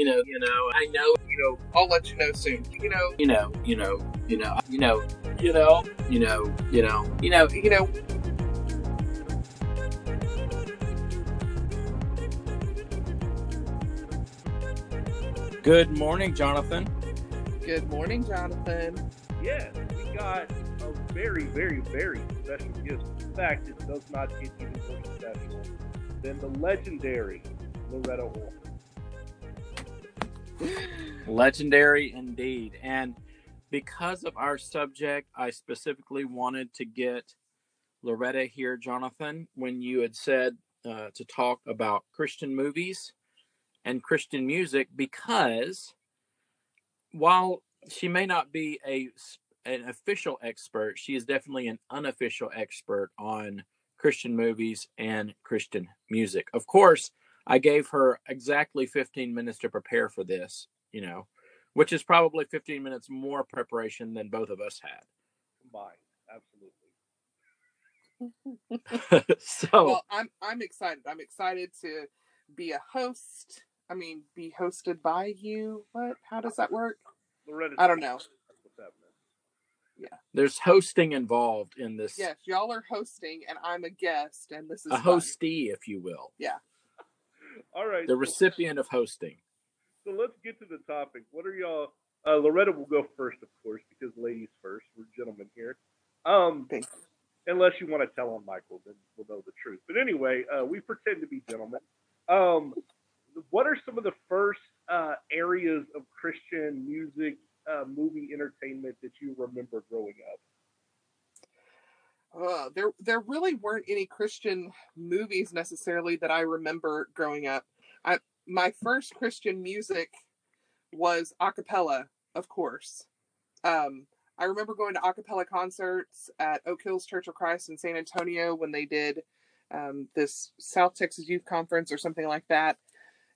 you know, you know, I know, you know, I'll let you know soon. You know, you know, you know, you know, you know, you know, you know, you know, you know, you know. Good morning, Jonathan. Good morning, Jonathan. Yes, we got a very, very, very special guest. In fact, it does not get any more special than the legendary Loretta Orr. Legendary indeed. And because of our subject, I specifically wanted to get Loretta here, Jonathan, when you had said uh, to talk about Christian movies and Christian music, because while she may not be a an official expert, she is definitely an unofficial expert on Christian movies and Christian music. Of course, I gave her exactly 15 minutes to prepare for this, you know, which is probably 15 minutes more preparation than both of us had. Combined, absolutely. so, well, I'm I'm excited. I'm excited to be a host. I mean, be hosted by you. What? How does that work? Loretta, I don't know. Yeah. There's hosting involved in this. Yes, y'all are hosting, and I'm a guest, and this is a fun. hostee, if you will. Yeah. All right. The recipient of hosting. So let's get to the topic. What are y'all? Uh, Loretta will go first, of course, because ladies first. We're gentlemen here. Um, unless you want to tell on Michael, then we'll know the truth. But anyway, uh, we pretend to be gentlemen. Um, what are some of the first uh, areas of Christian music, uh, movie entertainment that you remember growing up? Uh, there, there really weren't any Christian movies necessarily that I remember growing up. I, my first Christian music was a cappella, of course. Um, I remember going to a cappella concerts at Oak Hills Church of Christ in San Antonio when they did um, this South Texas Youth Conference or something like that.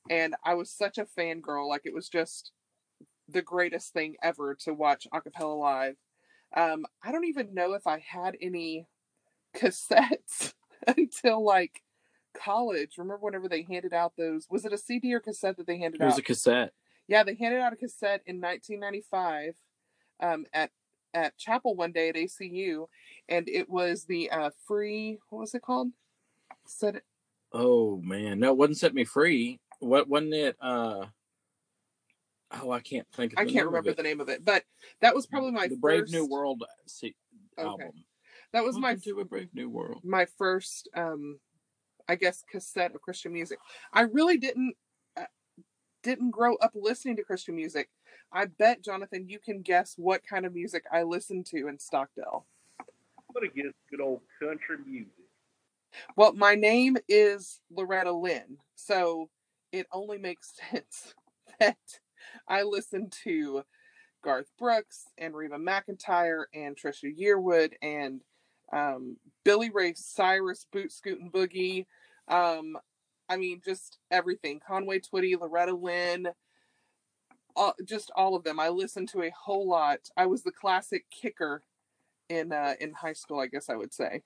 And I was such a fangirl. Like it was just the greatest thing ever to watch a cappella live. Um, I don't even know if I had any cassettes until like college. Remember whenever they handed out those? Was it a CD or cassette that they handed out? It was out? a cassette. Yeah, they handed out a cassette in 1995 um, at at chapel one day at ACU, and it was the uh, free. What was it called? Set. It... Oh man, no, it wasn't set me free. What wasn't it? Uh, oh, I can't think. I can't remember the name of it, but that was probably my the first... Brave New World album. Okay. That was Welcome my to a Brave New World. My first, um, I guess, cassette of Christian music. I really didn't uh, didn't grow up listening to Christian music. I bet Jonathan, you can guess what kind of music I listened to in Stockdale. I'm gonna guess good old country music. Well, my name is Loretta Lynn, so it only makes sense that I listen to Garth Brooks and Reba McEntire and Trisha Yearwood and um, Billy Ray Cyrus, Boot Scootin' Boogie. Um, I mean, just everything. Conway Twitty, Loretta Lynn, all, just all of them. I listened to a whole lot. I was the classic kicker in uh, in high school, I guess I would say.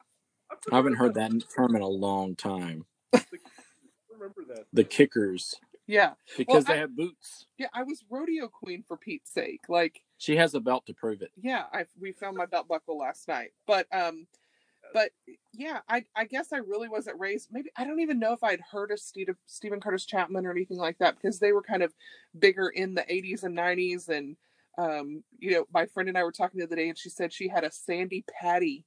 I haven't heard that term in a long time. remember that. The kickers. Yeah. Because well, they I, have boots. Yeah, I was rodeo queen for Pete's sake. Like she has a belt to prove it. Yeah, I we found my belt buckle last night. But um but yeah, I I guess I really wasn't raised maybe I don't even know if I'd heard of Steve, Steven Curtis Chapman or anything like that because they were kind of bigger in the 80s and 90s and um you know, my friend and I were talking the other day and she said she had a Sandi Patty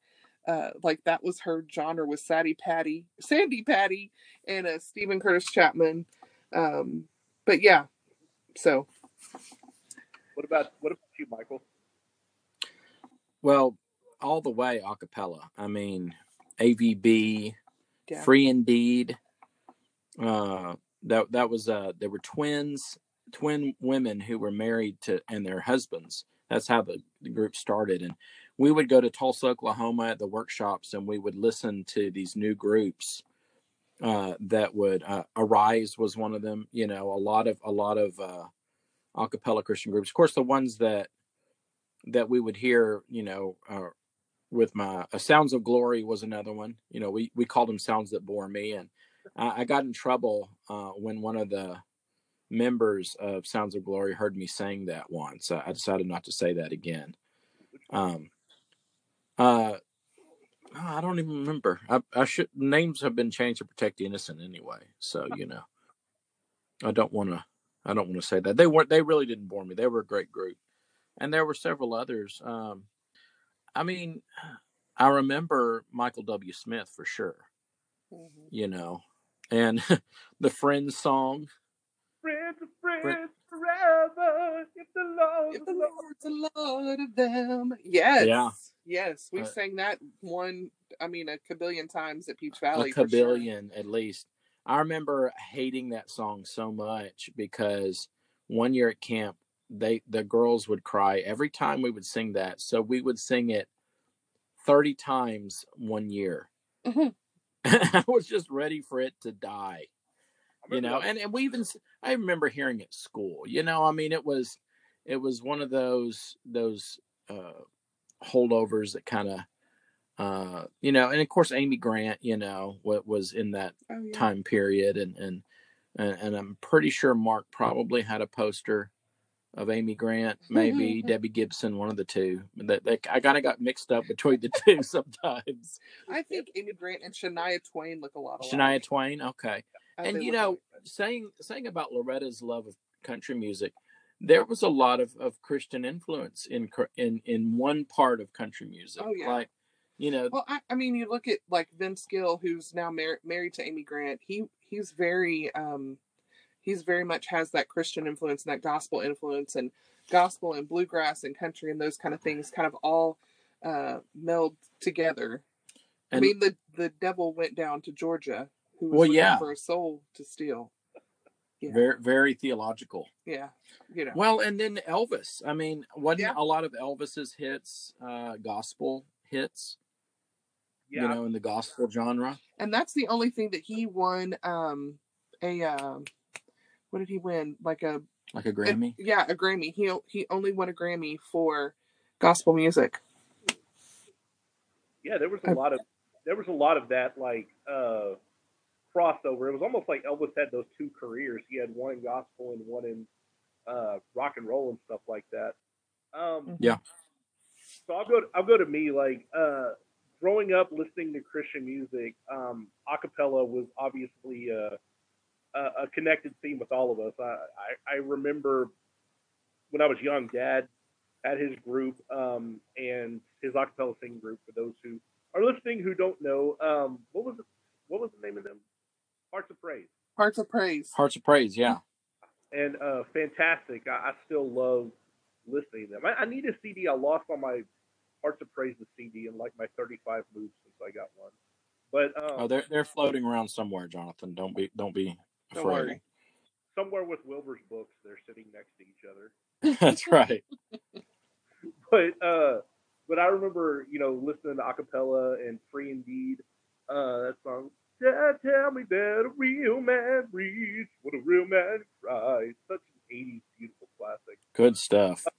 uh, like that was her genre was Sadie Patty, Sandi Patty, and a Steven Curtis Chapman. Um, but yeah, so. What about what about you, Michael? Well, all the way a cappella. I mean, AVB, yeah. Free Indeed. Uh, that that was uh, they were twins, twin women who were married to and their husbands. That's how the, the group started, and we would go to Tulsa, Oklahoma at the workshops and we would listen to these new groups uh, that would uh, arise was one of them you know a lot of a lot of uh, acapella christian groups of course the ones that that we would hear you know uh, with my uh, sounds of glory was another one you know we we called them sounds that bore me and i, I got in trouble uh, when one of the members of Sounds of Glory heard me saying that once. I, I decided not to say that again. Um, uh, I don't even remember. I, I should names have been changed to protect the innocent anyway. So you know, I don't want to. I don't want to say that they weren't. They really didn't bore me. They were a great group, and there were several others. Um, I mean, I remember Michael W. Smith for sure. Mm-hmm. You know, and the Friends song. Friends friends forever. If the Lord, if the Lord's the Lord of them. Yes. Yeah. Yes, we uh, sang that one. I mean, a cabillion times at Peach Valley. A cabillion, sure. at least. I remember hating that song so much because one year at camp, they the girls would cry every time we would sing that. So we would sing it thirty times one year. Mm-hmm. I was just ready for it to die. You know, and, and we even I remember hearing at school. You know, I mean, it was it was one of those those uh, holdovers that kind of uh, you know, and of course Amy Grant, you know, what was in that oh, yeah. time period, and, and and I'm pretty sure Mark probably had a poster of Amy Grant, maybe Debbie Gibson, one of the two. That, that I kind of got mixed up between the two sometimes. I think Amy Grant and Shania Twain look a lot alike. Shania Twain, okay. And you know, alike. saying saying about Loretta's love of country music, there was a lot of, of Christian influence in in in one part of country music. Oh yeah. Like, you know. Well, I, I mean, you look at like Vince Gill, who's now mar- married to Amy Grant. He he's very um he's very much has that Christian influence and that gospel influence and gospel and bluegrass and country and those kind of things kind of all uh meld together. And, I mean, the the devil went down to Georgia, who was well, yeah. for a soul to steal. Yeah. Very, very theological. Yeah, you know. Well, and then Elvis. I mean, wasn't yeah. a lot of Elvis's hits uh, gospel hits? Yeah. You know, in the gospel genre. And that's the only thing that he won um, a. Uh, what did he win? Like a. Like a Grammy. A, yeah, a Grammy. He he only won a Grammy for gospel music. Yeah, there was a lot of there was a lot of that like uh crossover. It was almost like Elvis had those two careers. He had one in gospel and one in uh, rock and roll and stuff like that. Um, mm-hmm. yeah. So I'll go. To, I'll go to me. Like uh, growing up listening to Christian music, um, acapella was obviously uh, a, a connected theme with all of us. I, I, I remember when I was young, Dad had his group um, and his acapella singing group. For those who are listening who don't know, um, what was it? What was the name of them? Hearts of Praise. Hearts of Praise. Hearts of Praise, yeah. And uh, fantastic. I, I, still love listening to them. I, I, need a CD. I lost on my Hearts of Praise the CD and like my 35 moves since I got one. But um, oh, they're they're floating around somewhere, Jonathan. Don't be don't be afraid. Don't somewhere with Wilbur's books, they're sitting next to each other. That's right. but uh, but I remember you know listening to acapella and Free Indeed. Uh, that song Dad, tell me that a real man breathes, what a real man cries. Such an 80s beautiful classic. Good stuff. Uh,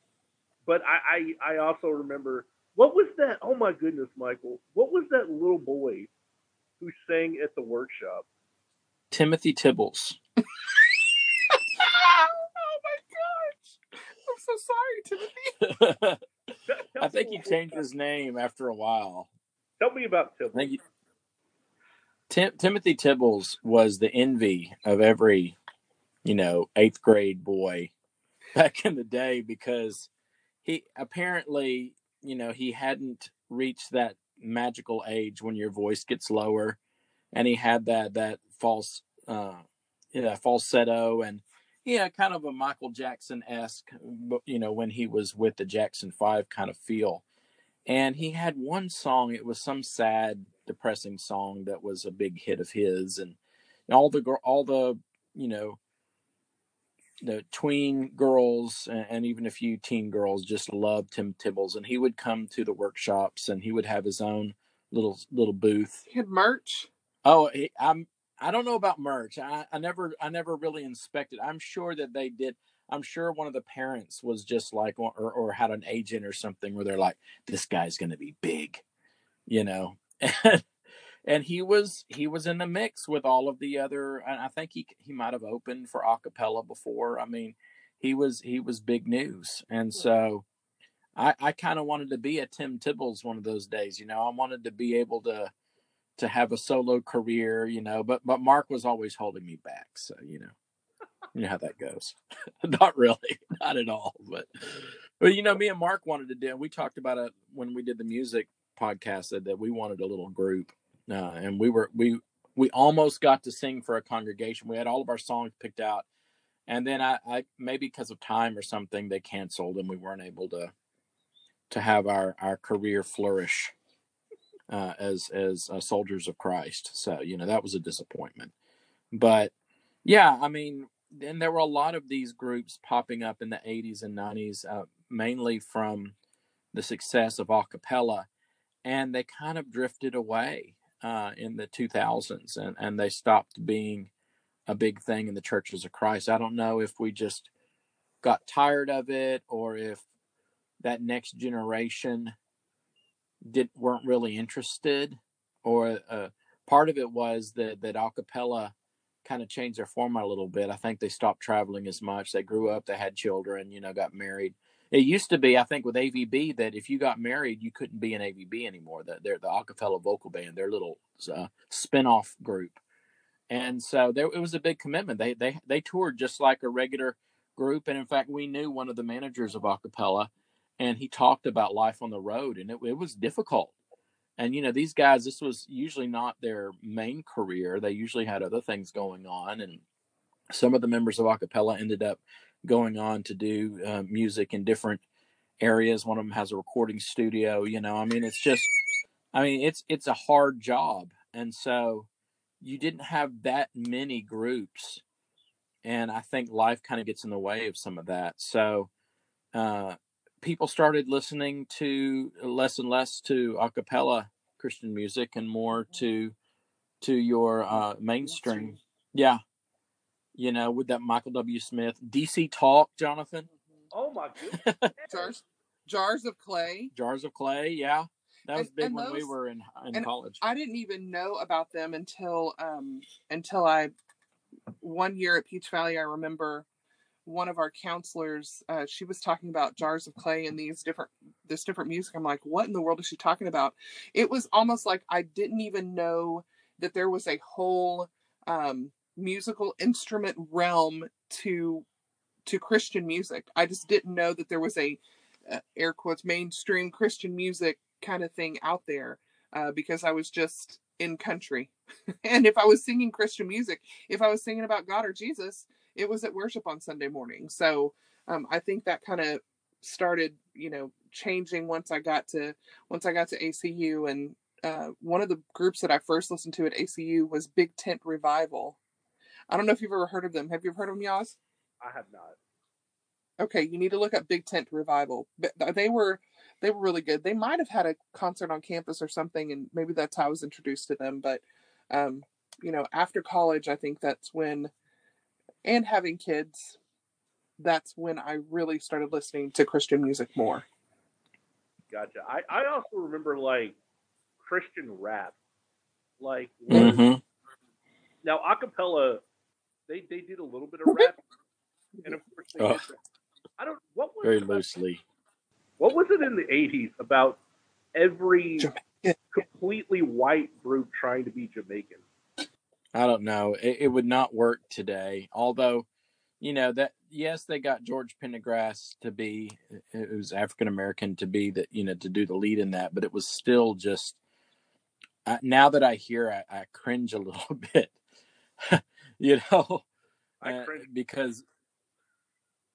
but I, I, I also remember, what was that? Oh my goodness, Michael. What was that little boy who sang at the workshop? Timothy Tibbles. oh my gosh. I'm so sorry, Timothy. I think he changed his name after a while. Tell me about Tibbles. Tim- Timothy Tibbles was the envy of every, you know, eighth grade boy back in the day because he apparently, you know, he hadn't reached that magical age when your voice gets lower, and he had that that false, uh, yeah, falsetto and yeah, kind of a Michael Jackson esque, you know, when he was with the Jackson Five kind of feel. And he had one song. It was some sad depressing song that was a big hit of his, and all the all the you know the tween girls and even a few teen girls just loved Tim Tibbles, and he would come to the workshops and he would have his own little little booth. He had merch. Oh, he, I'm. I don't know about merch. I, I never I never really inspected. I'm sure that they did. I'm sure one of the parents was just like, or, or had an agent or something where they're like, this guy's going to be big, you know. and he was he was in the mix with all of the other. And I think he he might have opened for acapella before. I mean, he was he was big news, and so I I kind of wanted to be a Tim Tibbles one of those days. You know, I wanted to be able to to have a solo career. You know, but but Mark was always holding me back. So you know. You know how that goes. not really, not at all. But, but you know, me and Mark wanted to do. We talked about it when we did the music podcast. That, that we wanted a little group, uh, and we were we we almost got to sing for a congregation. We had all of our songs picked out, and then I, I maybe because of time or something, they canceled, and we weren't able to to have our our career flourish uh, as as uh, soldiers of Christ. So you know that was a disappointment. But yeah, I mean, and there were a lot of these groups popping up in the 80s and 90s, uh, mainly from the success of acapella, and they kind of drifted away uh, in the 2000s, and, and they stopped being a big thing in the churches of Christ. I don't know if we just got tired of it or if that next generation did weren't really interested, or uh, part of it was that that acapella kind of changed their format a little bit. I think they stopped traveling as much. They grew up, they had children, you know, got married. It used to be, I think, with AVB that if you got married, you couldn't be an AVB anymore. That they're the acapella vocal band, their little uh, spin-off group, and so there it was a big commitment. They they they toured just like a regular group, and in fact, we knew one of the managers of acapella, and he talked about life on the road, and it, it was difficult and you know these guys this was usually not their main career. They usually had other things going on and some of the members of acapella ended up going on to do uh, music in different areas. One of them has a recording studio you know i mean it's just i mean it's it's a hard job. And so you didn't have that many groups and i think life kind of gets in the way of some of that. So uh, people started listening to less and less to a cappella Christian music and more to to your uh, mainstream. Yeah, you know, with that Michael W. Smith DC Talk, Jonathan. Oh my goodness! jars, jars of clay. Jars of clay. Yeah, that was and, big and when those, we were in in college. I didn't even know about them until um until I one year at Peach Valley. I remember one of our counselors uh, she was talking about jars of clay and these different this different music. I'm like what in the world is she talking about? It was almost like i didn't even know that there was a whole um, musical instrument realm to to christian music. I just didn't know that there was a uh, air quotes mainstream christian music kind of thing out there uh, because i was just in country. And if i was singing christian music if i was singing about god or jesus it was at worship on Sunday morning. So um, I think that kind of started, you know, changing once I got to once I got to ACU. And uh, one of the groups that I first listened to at ACU was Big Tent Revival. I don't know if you've ever heard of them. Have you ever heard of them, Yaz? I have not. Okay, you need to look up Big Tent Revival. They were they were really good. They might have had a concert on campus or something, and maybe that's how I was introduced to them. But um, you know, after college, I think that's when and having kids, that's when I really started listening to Christian music more. Gotcha. I, I also remember like Christian rap. Like mm-hmm. now acapella they they did a little bit of rap. and of course they oh. I don't what was very loosely. what was it in the eighties about every completely white group trying to be Jamaican? I don't know. It, it, would not work today. Although, you know that yes, they got George Pendergrass to be who's African American to be that you know to do the lead in that, but it was still just. Now that I hear, I, I cringe a little bit. you know, uh, because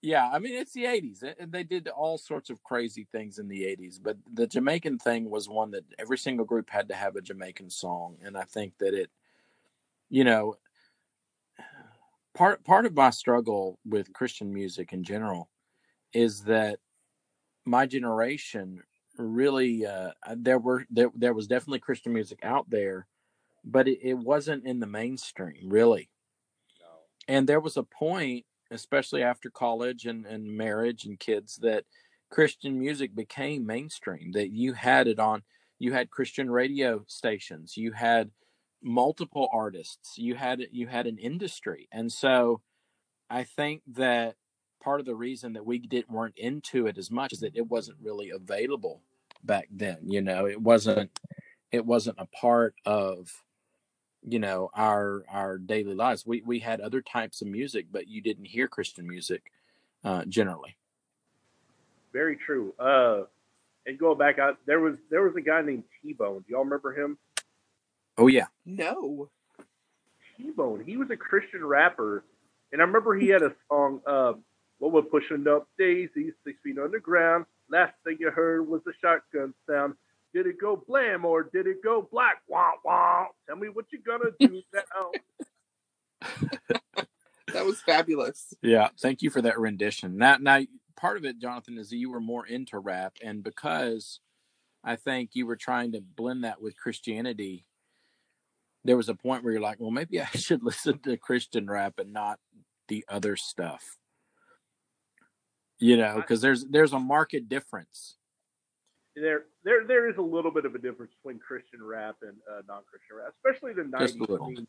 yeah, I mean it's the '80s. and They did all sorts of crazy things in the '80s, but the Jamaican thing was one that every single group had to have a Jamaican song, and I think that it you know, part part of my struggle with Christian music in general is that my generation really uh, there were there, there was definitely Christian music out there, but it, it wasn't in the mainstream really. No. And there was a point, especially after college and, and marriage and kids, that Christian music became mainstream. That you had it on you had Christian radio stations, you had multiple artists, you had you had an industry, and so I think that part of the reason that we didn't weren't into it as much is that it wasn't really available back then. You know, it wasn't it wasn't a part of you know our our daily lives. We we had other types of music, but you didn't hear Christian music uh, generally. Very true. Uh, and going back out, there was there was a guy named T Bone. Do y'all remember him? Oh yeah. No. T Bone. He was a Christian rapper, and I remember he had a song. Uh, what was pushing up daisies, six feet underground. Last thing you heard was the shotgun sound. Did it go blam or did it go black? Wah wah. Tell me what you're gonna do now. that was fabulous. Yeah, thank you for that rendition. Now, now part of it, Jonathan, is that you were more into rap, and because I think you were trying to blend that with Christianity, there was a point where you're like, well, maybe I should listen to Christian rap and not the other stuff. You know, because there's there's a market difference. There, there, there is a little bit of a difference between Christian rap and uh, non-Christian rap, especially the '90s. I mean,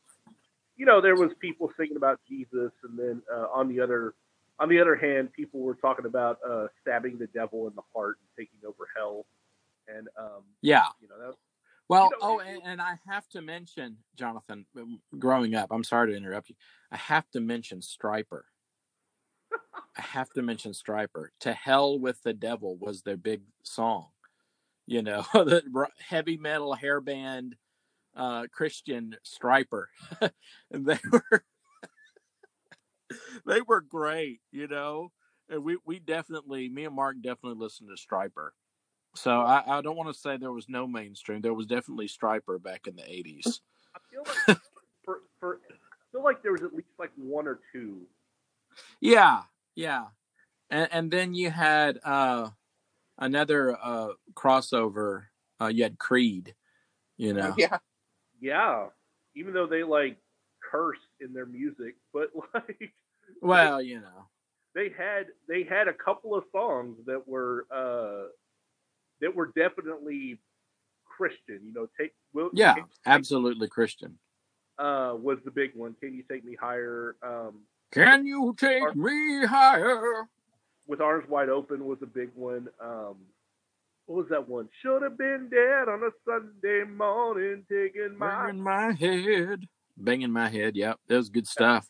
you know, there was people singing about Jesus, and then uh, on the other on the other hand, people were talking about uh, stabbing the devil in the heart and taking over hell. And um, yeah, you know, that, well, you know, oh, and, and, I have to mention, Jonathan, growing up, I'm sorry to interrupt you. I have to mention Stryper. I have to mention Stryper. To Hell with the Devil was their big song. You know, the heavy metal hair band uh, Christian Stryper. And they were they were great, you know. And we we definitely, me and Mark definitely listened to Stryper. So I, I don't want to say there was no mainstream. There was definitely Stryper back in the eighties. I feel like for for I feel like there was at least like one or two. Yeah, yeah, and and then you had uh another uh crossover. Uh, you had Creed. You know. Yeah. Yeah. Even though they like curse in their music, but like well, you know. They had they had a couple of songs that were uh that were definitely Christian, you know, take will Yeah, take, absolutely Christian. Uh was the big one. Can you take me higher? Um Can you take Arms, me higher? With Arms Wide Open was a big one. Um what was that one? Should have been dead on a Sunday morning, taking my in my head, banging my head. Yep, that was good stuff.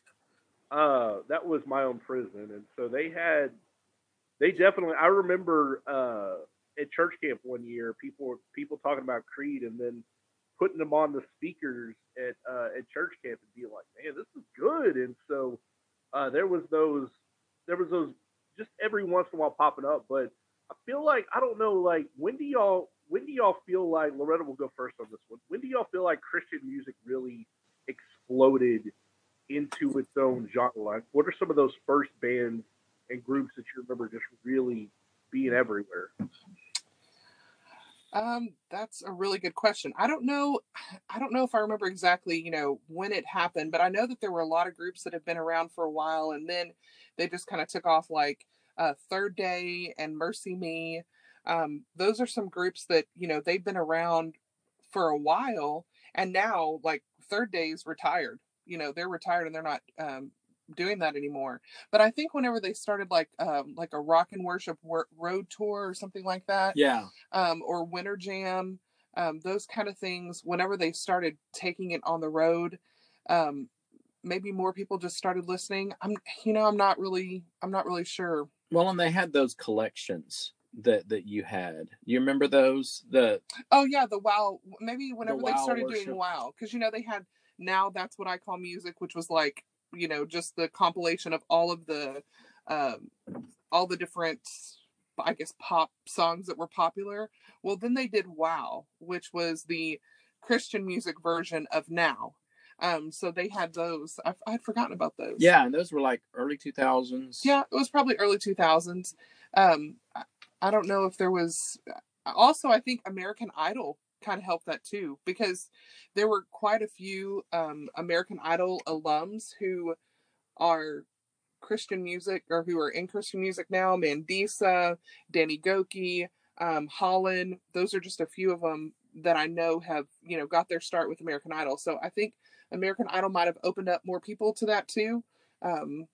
Uh, that was my own prison, and so they had, they definitely. I remember uh, at church camp one year, people people talking about Creed, and then putting them on the speakers at uh, at church camp and being like, "Man, this is good." And so uh, there was those, there was those just every once in a while popping up, but I feel like I don't know. Like, when do y'all when do y'all feel like Loretta will go first on this one? When do y'all feel like Christian music really exploded into its own genre? Like, what are some of those first bands and groups that you remember just really being everywhere? Um, that's a really good question. I don't know. I don't know if I remember exactly, you know, when it happened, but I know that there were a lot of groups that have been around for a while, and then they just kind of took off. Like uh, Third Day and MercyMe. Um, those are some groups that you know they've been around for a while, and now like Third Day's retired. You know they're retired and they're not um, doing that anymore. But I think whenever they started like um, like a rock and worship road tour or something like that, yeah, um, or Winter Jam, um, those kind of things. Whenever they started taking it on the road, um, maybe more people just started listening. I'm, you know, I'm not really, I'm not really sure. Well, and they had those collections that that you had. You remember those? The oh yeah, the wow. Maybe whenever the wow they started worship. doing wow, because you know they had now that's what I call music, which was like you know just the compilation of all of the um, all the different I guess pop songs that were popular. Well, then they did wow, which was the Christian music version of now. Um, so they had those. I, I'd forgotten about those. Yeah, and those were like early two thousands. Yeah, it was probably early two thousands. Um, I, I don't know if there was. Also, I think American Idol kind of helped that too because there were quite a few um, American Idol alums who are Christian music or who are in Christian music now. Mandisa, Danny Gokey, um, Holland. Those are just a few of them that I know have you know got their start with American Idol. So I think American Idol might have opened up more people to that too. Um,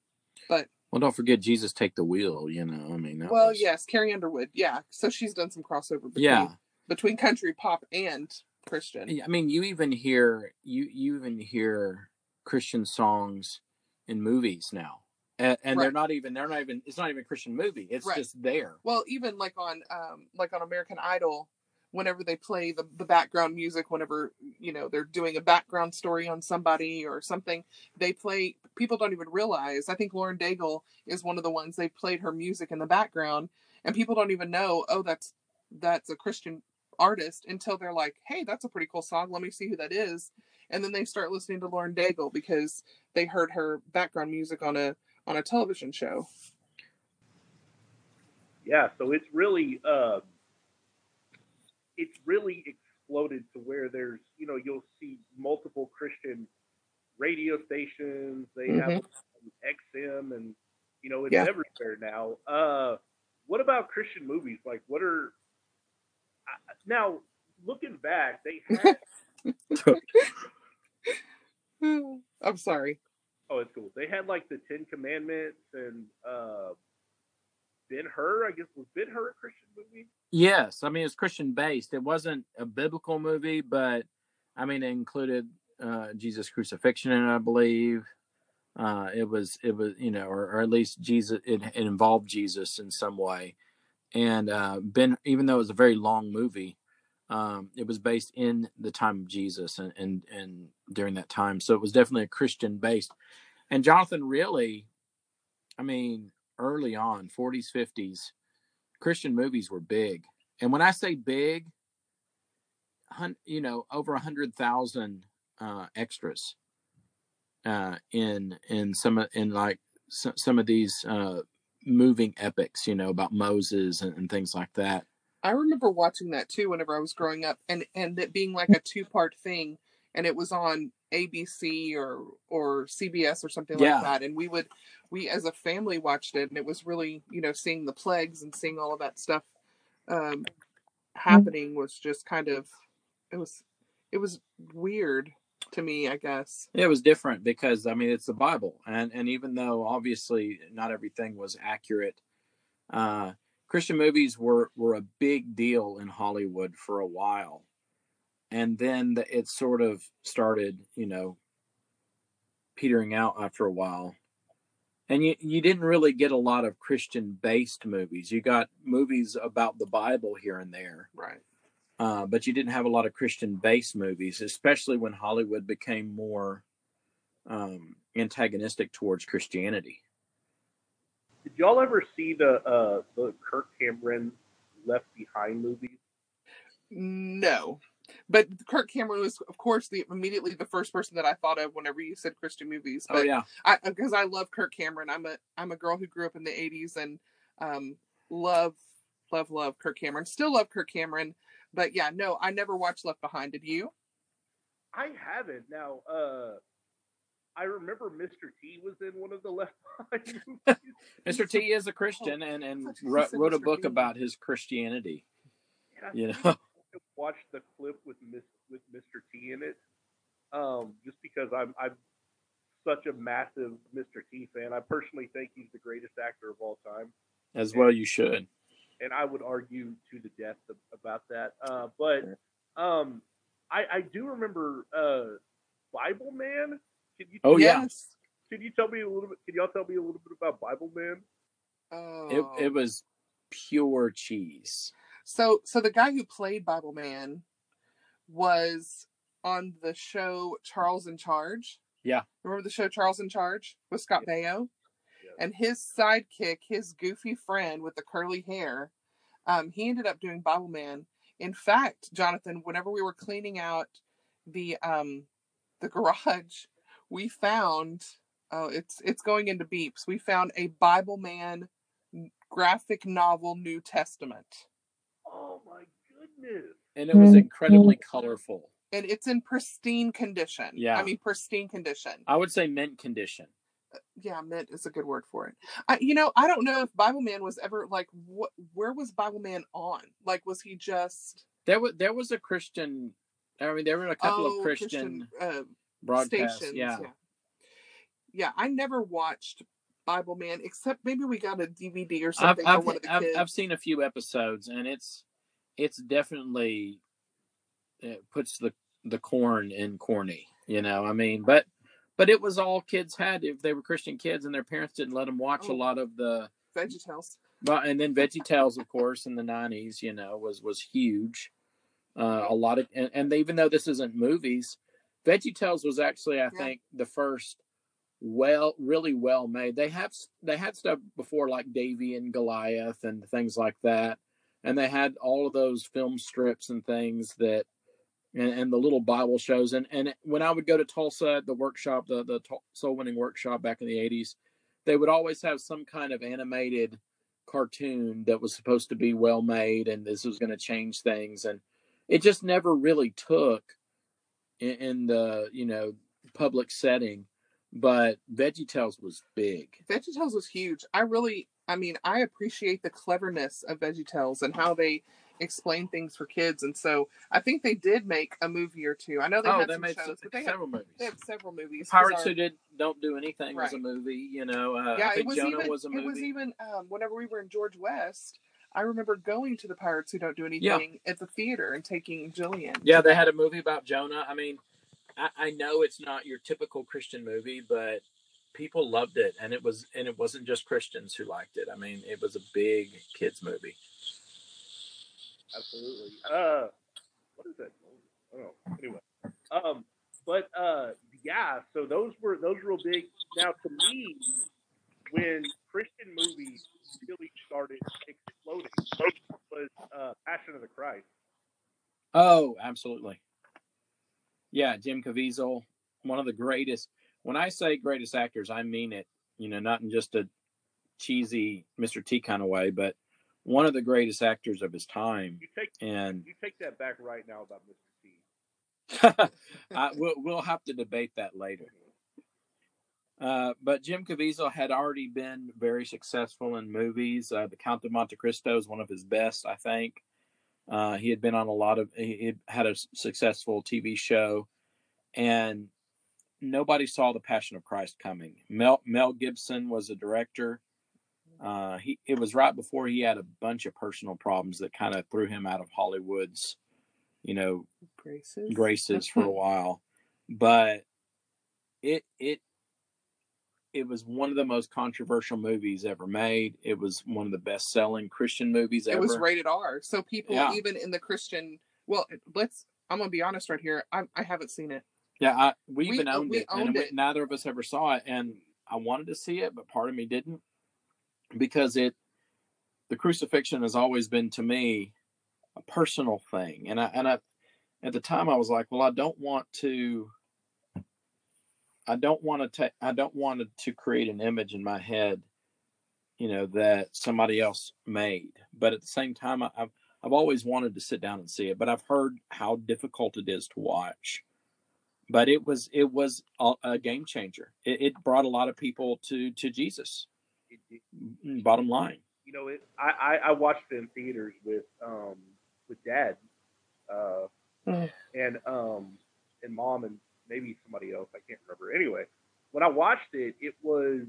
but well, don't forget Jesus take the wheel. You know, I mean, well, was... yes, Carrie Underwood, yeah. So she's done some crossover. Between, yeah, between country pop and Christian. I mean, you even hear you you even hear Christian songs in movies now. And, and right. they're not even they're not even it's not even a Christian movie. It's right. just there. Well, even like on um like on American Idol, whenever they play the, the background music whenever you know they're doing a background story on somebody or something they play people don't even realize i think lauren daigle is one of the ones they played her music in the background and people don't even know oh that's that's a christian artist until they're like hey that's a pretty cool song let me see who that is and then they start listening to lauren daigle because they heard her background music on a on a television show yeah so it's really uh it's really exploded to where there's you know you'll see multiple Christian radio stations. They mm-hmm. have XM and you know it's yeah. everywhere now. Uh, what about Christian movies? Like, what are now looking back? They had. I'm sorry. Oh, it's cool. They had like the Ten Commandments and uh, Ben Hur. I guess was Ben Hur a Christian movie? Yes, I mean it's Christian based. It wasn't a biblical movie, but I mean it included uh, Jesus crucifixion in it, I believe. Uh, it was it was you know, or, or at least Jesus. It, it, involved Jesus in some way, and uh, Ben. Even though it was a very long movie, um, it was based in the time of Jesus and, and and during that time. So it was definitely a Christian based. And Jonathan really, I mean, early on, 40s, 50s Christian movies were big. And when I say big, you know, over a hundred thousand uh, extras uh, in in some in like some of these uh, moving epics, you know, about Moses and, and, things like that. I remember watching that too whenever I was growing up, and and it being like a two part thing, and it was on ABC or or CBS or something yeah. like that, and we would we as a family watched it, and it was really you know seeing the plagues and seeing all of that stuff um, happening was just kind of it was it was weird to me, I guess. It was different because I mean it's the Bible, and and even though obviously not everything was accurate, uh, Christian movies were were a big deal in Hollywood for a while, and then the, it sort of started, you know, petering out after a while and you you didn't really get a lot of Christian based movies. You got movies about the Bible here and there, right? Uh, but you didn't have a lot of Christian based movies, especially when Hollywood became more um, antagonistic towards Christianity. Did y'all ever see the uh, the Kirk Cameron Left Behind movies? No. But Kirk Cameron was, of course, the immediately the first person that I thought of whenever you said Christian movies. Oh, but oh yeah, I because I love Kirk Cameron. I'm a I'm a girl who grew up in the '80s and um, love love love Kirk Cameron. Still love Kirk Cameron, but yeah, no, I never watched Left Behind. Did you? I haven't. Now, uh, I remember Mr. T was in one of the Left Behind movies. Mr. T is a Christian and and wrote, wrote a book T. about his Christianity. Yeah, you know watched the clip with Miss with Mr. T in it, um, just because I'm I'm such a massive Mr. T fan. I personally think he's the greatest actor of all time. As and, well, you should. And I would argue to the death about that. Uh, but um, I, I do remember uh, Bible Man. Can you? Oh yes. Can you tell me a little bit? Can y'all tell me a little bit about Bible Man? Oh. It it was pure cheese. So so the guy who played Bible Man was on the show Charles in Charge. Yeah. Remember the show Charles in Charge with Scott yeah. Baio? Yeah. And his sidekick, his goofy friend with the curly hair, um, he ended up doing Bible Man. In fact, Jonathan, whenever we were cleaning out the um the garage, we found oh it's it's going into beeps. We found a Bible Man graphic novel New Testament. Oh my goodness. And it was incredibly colorful. And it's in pristine condition. Yeah. I mean, pristine condition. I would say mint condition. Yeah, mint is a good word for it. I, you know, I don't know if Bible Man was ever like, what? Where was Bible Man on? Like, was he just? There was there was a Christian. I mean, there were a couple oh, of Christian, uh, broadcasts. stations. yeah. yeah. Yeah, I never watched Bible Man except maybe we got a DVD or I've something I've, the I've. I've seen a few episodes, and it's it's definitely it puts the the corn in corny. You know, I mean, but but it was all kids had if they were Christian kids, and their parents didn't let them watch a Oh. lot of the. VeggieTales. Well, and then VeggieTales, of course, in the '90s, you know, was was huge. Uh, a lot of, and, and even though this isn't movies, VeggieTales was actually, I Yeah. think, the first well, really well made. They have they had stuff before like Davey and Goliath and things like that, and they had all of those film strips and things that, and, and the little Bible shows. And and when I would go to Tulsa, at the workshop, the the soul winning workshop back in the '80s, they would always have some kind of animated cartoon that was supposed to be well made, and this was going to change things, and it just never really took in, in the you know public setting but VeggieTales was big. VeggieTales was huge. I really, I mean, I appreciate the cleverness of VeggieTales and how they explain things for kids. And so I think they did make a movie or two. I know they oh, had they some made shows, some, but they several movies. they had several movies. Pirates Who Did Don't Do Anything was a movie. You know, uh, yeah, I it was Jonah even. was a movie. It was even um, whenever we were in George West. I remember going to the Pirates Who Don't Do Anything at the theater and taking Jillian. yeah, they had a movie about Jonah. I mean, I, I know it's not your typical Christian movie, but people loved it, and it was and it wasn't just Christians who liked it. I mean, it was a big kids movie. Absolutely. Uh, what is that? I don't know. Anyway, um, but uh, yeah. So those were those were real big. Now, to me, when Christian movies really started exploding, was uh, Passion of the Christ. Oh, absolutely. Yeah, Jim Caviezel, one of the greatest. When I say greatest actors, I mean it. You know, not in just a cheesy Mr. T kind of way, but one of the greatest actors of his time. You take And you take that back right now about Mr. T. I, we'll, we'll have to debate that later. Uh, but Jim Caviezel had already been very successful in movies. Uh, the Count of Monte Cristo is one of his best, I think. Uh, he had been on a lot of, he he had a successful TV show, and nobody saw the Passion of Christ coming. Mel, Mel Gibson was a director. Uh, he it was right before he had a bunch of personal problems that kind of threw him out of Hollywood's, you know, Graces. graces for a while, but it it it was one of the most controversial movies ever made. It was one of the best selling Christian movies ever. It was rated R, so people Yeah. even in the Christian. Well, let's. I'm gonna be honest right here. I, I haven't seen it. yeah, I, we, We- even owned we it, owned we- it. neither of us ever saw it. And I wanted to see it, but part of me didn't because it the crucifixion has always been to me a personal thing, and I and I at the time I was like, well, I don't want to. I don't want to take. I don't want to create an image in my head, you know, that somebody else made. But at the same time, I, I've I've always wanted to sit down and see it. But I've heard how difficult it is to watch. But it was it was a, a game changer. It, it brought a lot of people to to Jesus. It, Bottom line. you know, it, I, I I watched it in theaters with um with dad, uh, Mm. and um and mom and maybe somebody else I can't remember. Anyway, when I watched it, it was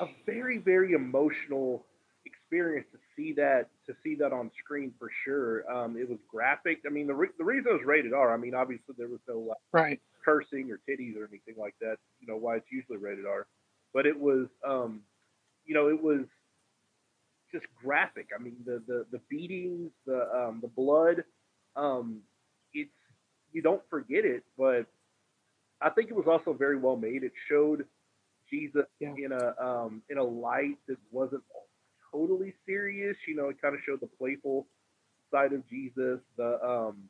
a very very emotional experience to see that to see that on screen for sure. Um, it was graphic. I mean, the re- the reason it was rated R. I mean, obviously there was no like, Right. cursing or titties or anything like that. You know why it's usually rated R, but it was, um, you know, it was just graphic. I mean, the the, the beatings, the um, the blood. Um, it's you don't forget it, but I think it was also very well made. It showed Jesus Yeah. in a um, in a light that wasn't totally serious. You know, it kind of showed the playful side of Jesus, the um,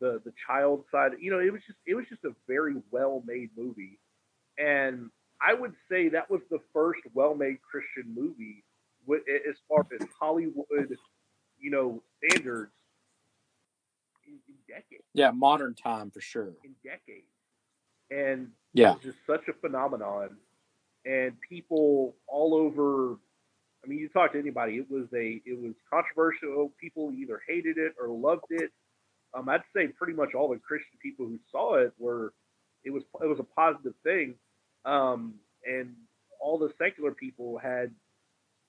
the the child side. You know, it was just it was just a very well made movie, and I would say that was the first well made Christian movie wi- as far as Hollywood, you know, standards in, in decades. Yeah, modern time for sure. In decades, and Yeah. it was just such a phenomenon, and people all over. I mean, you talk to anybody, it was a it was controversial. People either hated it or loved it. Um, I'd say pretty much all the Christian people who saw it were it was it was a positive thing, um, and all the secular people had,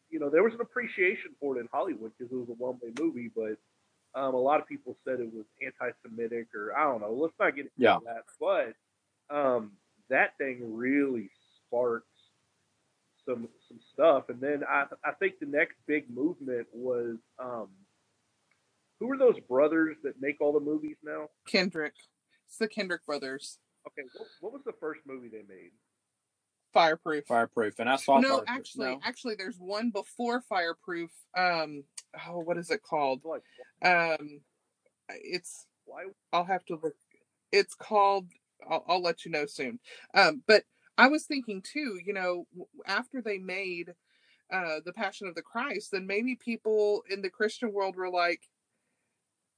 you know, there was an appreciation for it in Hollywood because it was a one way movie, but um, a lot of people said it was anti-Semitic or I don't know. Let's not get into yeah. that, but um, that thing really sparked some some stuff. And then I I think the next big movement was um, who are those brothers that make all the movies now? Kendrick. It's the Kendrick brothers. Okay, what, what was the first movie they made? Fireproof. Fireproof, and I saw. No, Fireproof. actually, No? actually, there's one before Fireproof. Um, oh, what is it called? Like, Um, it's why? I'll have to look. It's called. I'll, I'll let you know soon. Um, but I was thinking too. You know, after they made uh, the Passion of the Christ, then maybe people in the Christian world were like,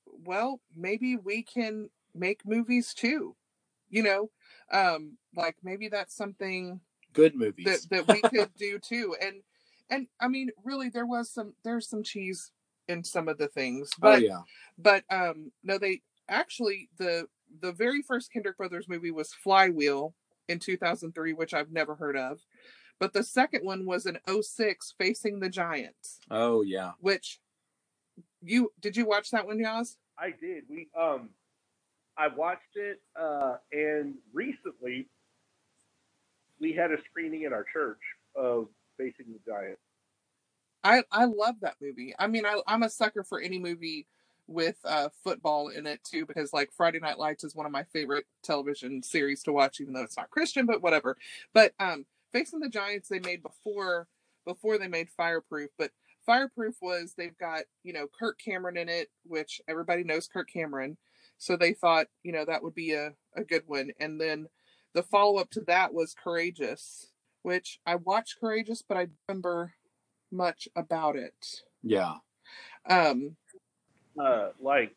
"Well, maybe we can make movies too." You know, um, like maybe that's something good movies. that that we could do too. And and I mean, really, there was some there's some cheese in some of the things, oh but yeah, but um no they actually the the very first kendrick brothers movie was flywheel in 2003 which i've never heard of but the second one was an 06 facing the giants oh yeah. which you did you watch that one Yaz? I did. We um, I watched it, uh, and recently we had a screening in our church of Facing the Giant. i i love that movie. I mean I, i'm a sucker for any movie with uh football in it too because like friday night lights is one of my favorite television series to watch even though it's not christian but whatever. But um facing the giants they made before before they made fireproof but fireproof was they've got you know kirk cameron in it which everybody knows kirk cameron. So they thought you know that would be a, a good one. And then the follow-up to that was courageous which i watched courageous but i remember much about it Yeah. um Uh, like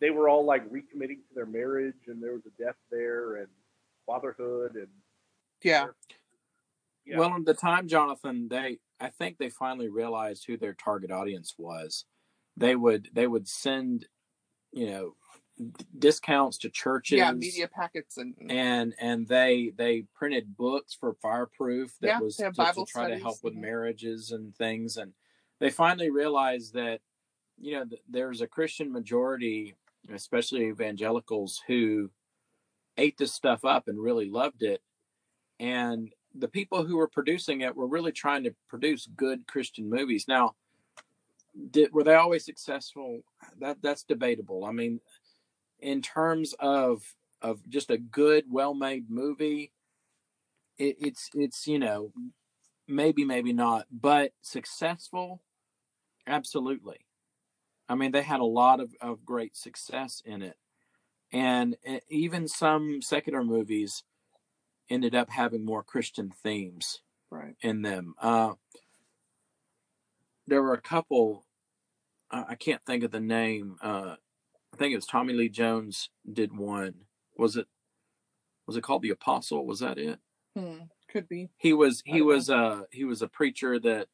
they were all like recommitting to their marriage, and there was a death there, and fatherhood, and yeah yeah. Well, at the time, Jonathan, they I think they finally realized who their target audience was. They would they would send, you know, d- discounts to churches. yeah media packets and and and they they printed books for fireproof that Yeah, was to, to Bible try to help with marriages and things and they finally realized that you know th- there's a christian majority especially evangelicals who ate this stuff up and really loved it and the people who were producing it were really trying to produce good christian movies. Now did were they always successful? That that's debatable. I mean in terms of of just a good well-made movie it, it's it's you know maybe maybe not but successful? Absolutely. I mean they had a lot of, of great success in it. And even some secular movies ended up having more christian themes right. in them. Uh there were a couple i I can't think of the name uh i think it was tommy lee jones did one was it was it called the apostle was that it hmm. could be he was he don't know. was uh he was a preacher that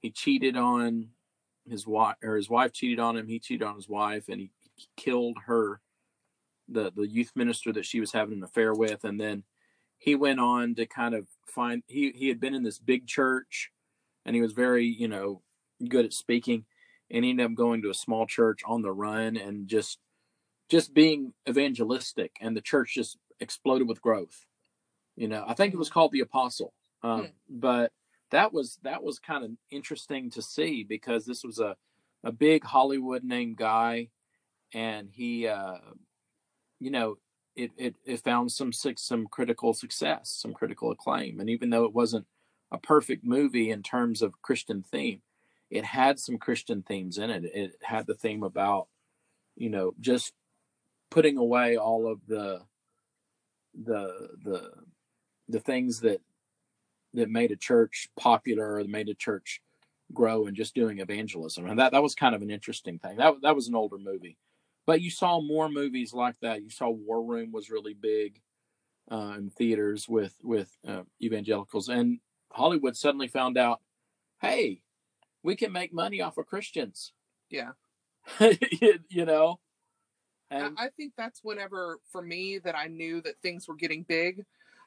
he cheated on his wife or his wife cheated on him he cheated on his wife and he killed her the the youth minister that she was having an affair with and then he went on to kind of find he he had been in this big church and he was very you know good at speaking and ended up going to a small church on the run and just just being evangelistic and the church just exploded with growth you know i think it was called the apostle um, Hmm. but that was that was kind of interesting to see because this was a a big hollywood named guy and he uh you know it, it it found some some critical success some critical acclaim and even though it wasn't a perfect movie in terms of christian theme it had some christian themes in it. It had the theme about you know just putting away all of the the the the things that that made a church popular or made a church grow and just doing evangelism. And that that was kind of an interesting thing. That that was an older movie. But you saw more movies like that. You saw war room was really big uh, in theaters with with uh, evangelicals. And hollywood suddenly found out hey, we can make money off of Christians. Yeah. you, you know? And I, think that's whenever, for me, that I knew that things were getting big,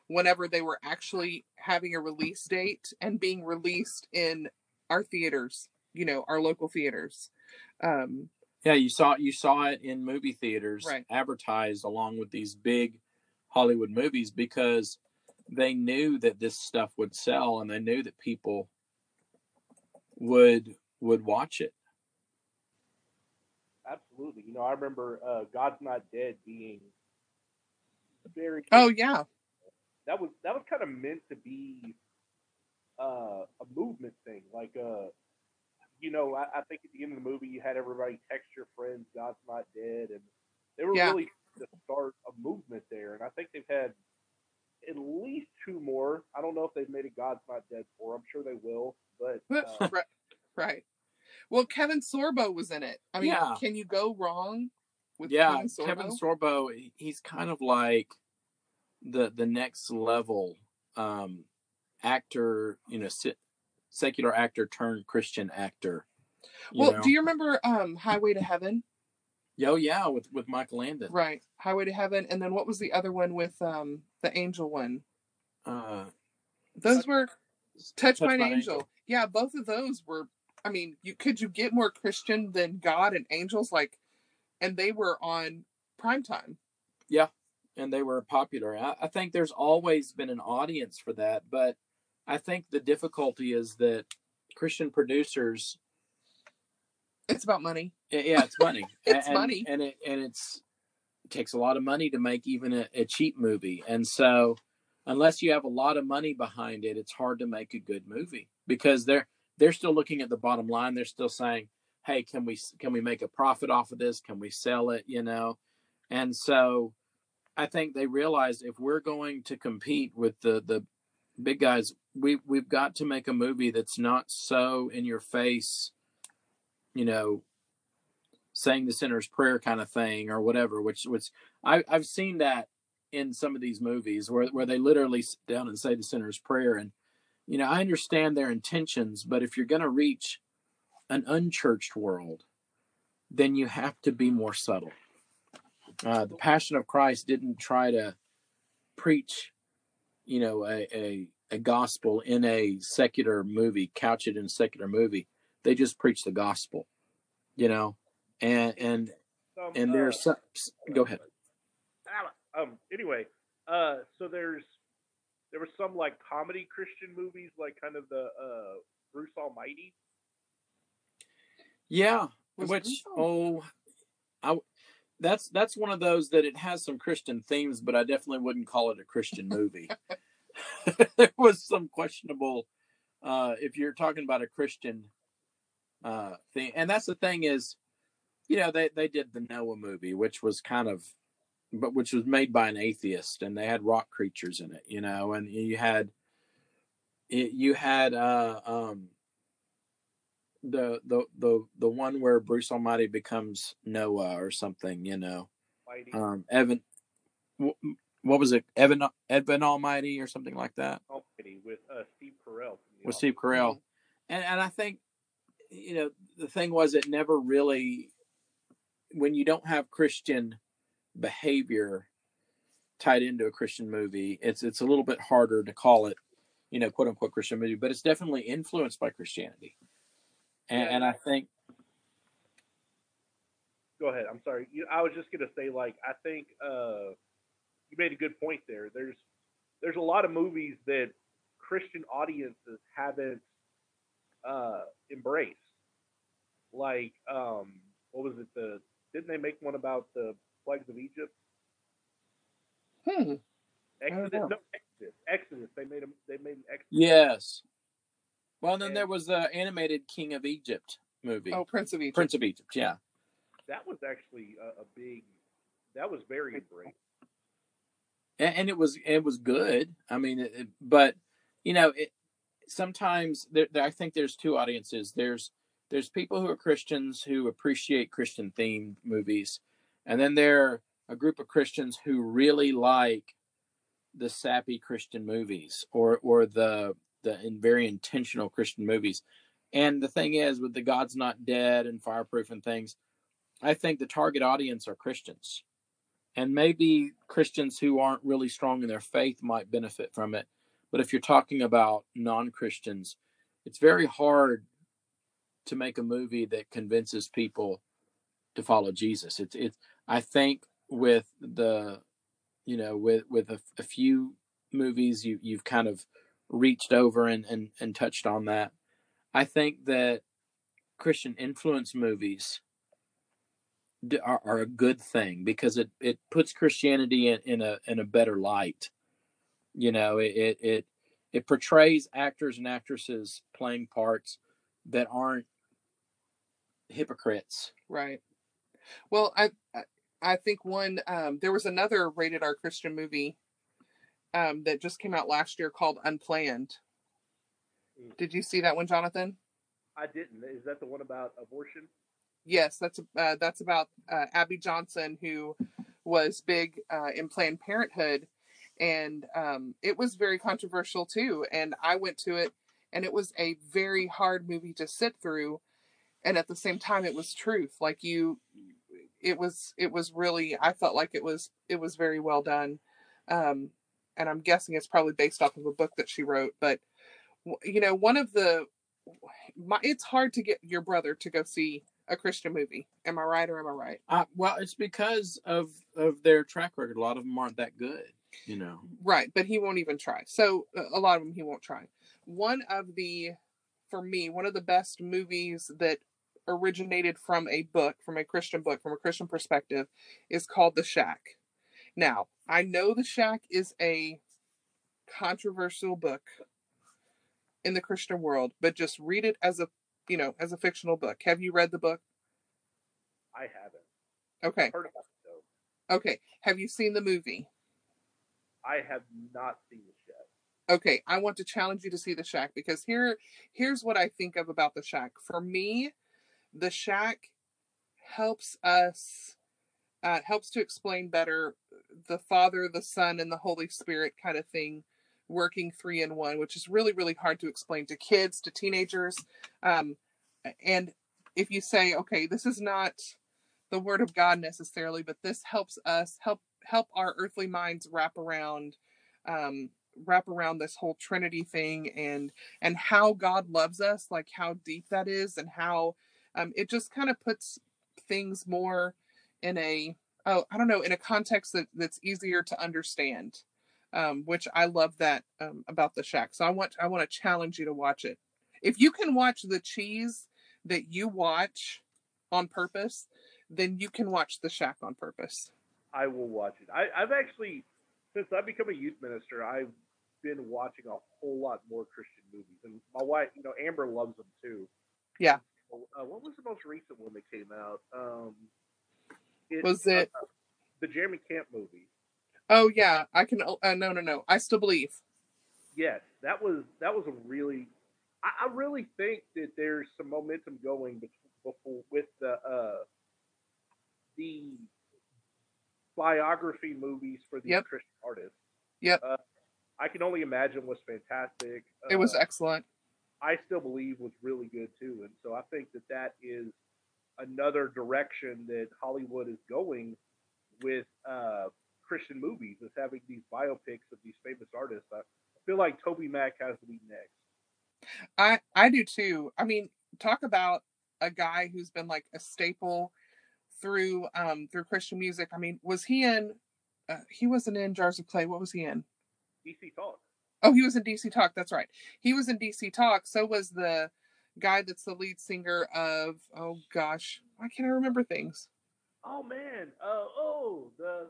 whenever they were actually having a release date and being released in our theaters, you know, our local theaters. Um, yeah, you saw you saw it in movie theaters Right. advertised along with these big Hollywood movies because they knew that this stuff would sell and they knew that people would would watch it. Absolutely. You know, I remember uh, God's Not Dead being very. oh, yeah. that was that was kind of meant to be uh, a movement thing. Like, uh, you know, I, I think at the end of the movie, you had everybody text your friends, "God's not dead," and they were Yeah. really to start a movement there. And I think they've had at least two more. I don't know if they've made a "God's not dead" for. I'm sure they will, but uh, right. Right. Well, Kevin Sorbo was in it. I mean, Yeah. can you go wrong with yeah, Kevin Sorbo? Kevin Sorbo, he's kind of like the the next level um, actor, you know, se- secular actor turned Christian actor. well, know? do you remember um, Highway to Heaven? Oh yeah, with with Michael Landon. Right. Highway to Heaven. And then what was the other one with um, the angel one? Uh, Those Touch- were Touch, an by angel. Angel. Yeah, both of those were. I mean, you could you get more Christian than God and angels? Like, and they were on prime time. and they were popular. I, I think there's always been an audience for that, but I think the difficulty is that Christian producers, It's about money. yeah, it's money. It's and, money. and it and it's it takes a lot of money to make even a, a cheap movie, and so unless you have a lot of money behind it, it's hard to make a good movie because they're they're still looking at the bottom line. They're still saying, "Hey, can we can we make a profit off of this? Can we sell it?" You know, and so I think they realized if we're going to compete with the the big guys, we we've got to make a movie that's not so in your face, you know, saying the sinner's prayer kind of thing or whatever. Which which I I've seen that in some of these movies where where they literally sit down and say the sinner's prayer and you know I understand their intentions, but if you're going to reach an unchurched world, then you have to be more subtle. Uh, the Passion of Christ didn't try to preach, you know, a, a a gospel in a secular movie, couch it in a secular movie. They just preach the gospel, you know, and and some, and uh, there's some, go ahead. Um. Anyway, uh, so there's there were some like comedy Christian movies, like kind of the uh Bruce Almighty. Yeah, Was which oh, I that's that's one of those that it has some Christian themes, but I definitely wouldn't call it a Christian movie. there was some questionable uh if you're talking about a Christian uh thing, and that's the thing is, you know, they they did the Noah movie, which was kind of but which was made by an atheist and they had rock creatures in it, you know, and you had it, you had uh um the the the the one where Bruce Almighty becomes Noah or something, you know. Mighty Um Evan what was it? Evan Evan Almighty or something like that Almighty with uh, Steve Carell. with Steve Carell. And and I think you know the thing was it never really when you don't have Christian behavior tied into a Christian movie, it's it's a little bit harder to call it, you know, quote unquote Christian movie, but it's definitely influenced by Christianity. And, Yeah. and I think Go ahead. I'm sorry. You, I was just gonna say, like, I think uh, you made a good point there. There's there's a lot of movies that Christian audiences haven't uh, embraced. Like, um, what was it? The didn't they make one about the plagues of Egypt? Hmm. Exodus? No, Exodus. Exodus. They made them. They made an Exodus. Yes. Well, then And- there was the animated King of Egypt movie, Oh, Prince of Egypt. Prince of Egypt. Yeah, That was actually a, a big. That was very great. and, and it was it was good. I mean, it, it- but you know, it sometimes there, I think there's two audiences. There's there's people who are Christians who appreciate Christian themed movies, and then there are a group of Christians who really like the sappy Christian movies or or the the very intentional Christian movies. And the thing is, with the God's Not Dead and Fireproof and things, I think the target audience are Christians. And maybe Christians who aren't really strong in their faith might benefit from it. But if you're talking about non Christians, it's very hard to make a movie that convinces people to follow Jesus. It's it's I think with the you know with with a, a few movies you you've kind of reached over and, and and touched on that. I think that Christian influence movies are, are a good thing because it, it puts Christianity in, in a in a better light. You know, it, it it portrays actors and actresses playing parts that aren't hypocrites. Right. Well, I I think one um, there was another rated R Christian movie um, that just came out last year called Unplanned. Mm. Did you see that one, Jonathan? I didn't. Is that the one about abortion? Yes, that's uh, that's about uh, Abby Johnson, who was big uh, in Planned Parenthood, and um, it was very controversial too. And I went to it, and it was a very hard movie to sit through, and at the same time, it was truth. Like you, it was it was really. I felt like it was it was very well done, um, and I'm guessing it's probably based off of a book that she wrote. But you know, one of the my, it's hard to get your brother to go see a Christian movie. Am I right or am I right? Uh, well, it's because of of their track record. A lot of them aren't that good, you know. Right, but he won't even try. So uh, a lot of them he won't try. One of the, for me, one of the best movies that originated from a book, from a Christian book, from a Christian perspective, is called The Shack. Now, I know The Shack is a controversial book in the Christian world, but just read it as a you know as a fictional book. Have you read the book? I haven't. Okay. heard about it though. Okay. Have you seen the movie? I have not seen the Shack. Okay, I want to challenge you to see the Shack because here here's what I think of about the Shack. For me, the Shack helps us uh, helps to explain better the Father, the Son, and the Holy Spirit kind of thing working three in one, which is really, really hard to explain to kids, to teenagers. Um, and if you say, okay, this is not the word of God necessarily, but this helps us help help our earthly minds wrap around um, wrap around this whole Trinity thing and and how God loves us, like how deep that is, and how um, it just kind of puts things more in a oh I don't know in a context that that's easier to understand um, which I love that um, about the Shack. So I want I want to challenge you to watch it. If you can watch the cheese that you watch on purpose, then you can watch the Shack on purpose. I will watch it. I, I've actually since I've become a youth minister, I've been watching a whole lot more Christian movies, and my wife, you know, Amber loves them too. Yeah. Uh, what was the most recent one that came out? Um, it, was it uh, the Jeremy Camp movie? Oh yeah, I can. Uh, no, no, no. I still believe. Yes, that was that was a really. I, I really think that there's some momentum going before with the uh, the biography movies for these yep. Christian artists. Yep. Uh, I can only imagine was fantastic. It was uh, excellent. I still believe was really good too, and so I think that that is another direction that Hollywood is going with uh, Christian movies is having these biopics of these famous artists. I feel like TobyMac has to be next. I I do too. I mean, talk about a guy who's been like a staple through um through Christian music. I mean, was he in? Uh, he wasn't in Jars of Clay. What was he in? DC Talk. Oh, he was in DC Talk. That's right. He was in DC Talk. So was the guy that's the lead singer of. Oh gosh, why can't I remember things? oh man, uh, oh, the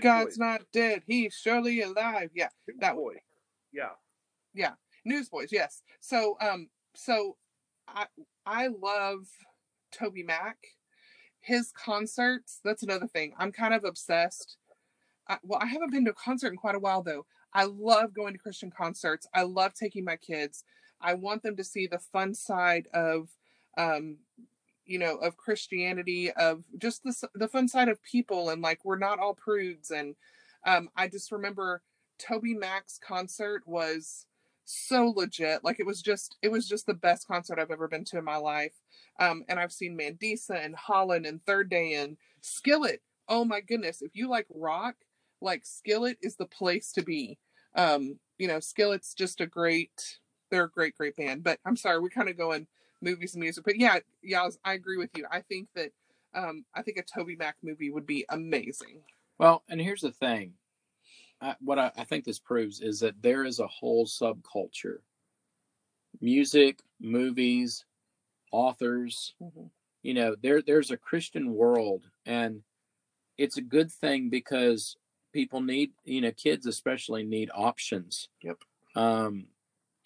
God's not dead; He's surely alive. Yeah, that boy. Yeah, yeah, Newsboys. Yes. So, um, so I I love TobyMac. His concerts. That's another thing. I'm kind of obsessed. I, well, I haven't been to a concert in quite a while though. I love going to Christian concerts. I love taking my kids. I want them to see the fun side of um, you know of christianity of just the, the fun side of people and like we're not all prudes and um, i just remember TobyMac's concert was so legit. Like it was just it was just the best concert I've ever been to in my life. Um, and I've seen Mandisa and Hollyn and Third Day and Skillet. Oh my goodness! If you like rock, like Skillet is the place to be. Um, you know, Skillet's just a great. They're a great, great band. But I'm sorry, we're kind of going movies and music. But yeah, yeah, I agree with you. I think that um, I think a TobyMac movie would be amazing. Well, and here's the thing. I, what I, I think this proves is that there is a whole subculture music, movies, authors. Mm-hmm. You know, there there's a Christian world, and it's a good thing because people need, you know, kids especially need options. Yep. Um,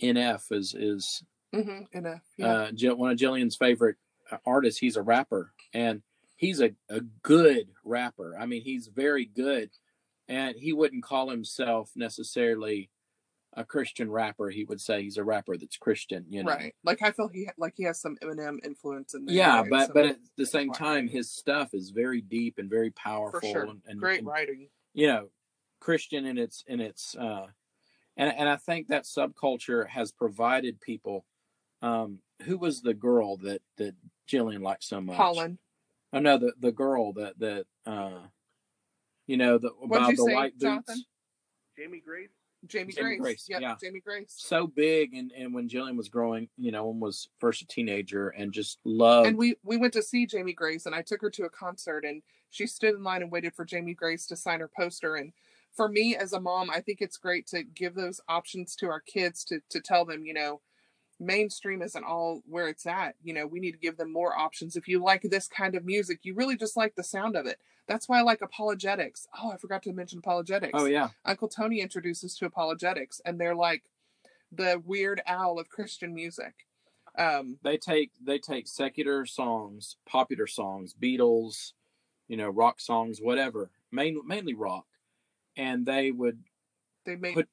NF is is mm-hmm. NF. Yeah. Uh, one of Jillian's favorite uh, artists. He's a rapper, and he's a, a good rapper. I mean, he's very good, and he wouldn't call himself necessarily a Christian rapper. He would say he's a rapper that's Christian. You know, right? Like I feel he like he has some Eminem influence in there. Yeah, right? but but at the same time, his stuff is very deep and very powerful. For sure. and, and great and, writing. You know, Christian in its in its uh, and and I think that subculture has provided people. Um, who was the girl that that Jillian liked so much? Hollyn. Oh no, the the girl that that uh, you know the about the say, white Jonathan? boots. Jamie Grace. Jamie, Jamie Grace. Grace. Yep, yeah, Jamie Grace. So big, and and when Jillian was growing, you know, and was first a teenager, and just loved. And we we went to see Jamie Grace, and I took her to a concert, and she stood in line and waited for Jamie Grace to sign her poster. And for me as a mom, I think it's great to give those options to our kids to to tell them, you know, mainstream isn't all where it's at. You know, we need to give them more options. If you like this kind of music, you really just like the sound of it. That's why I like ApologetiX. Oh, I forgot to mention ApologetiX. Oh yeah. Uncle Tony introduces to apologetics and they're like the Weird Al of Christian music. Um, they take they take secular songs, popular songs, Beatles, you know, rock songs, whatever, main, mainly rock, and they would they make put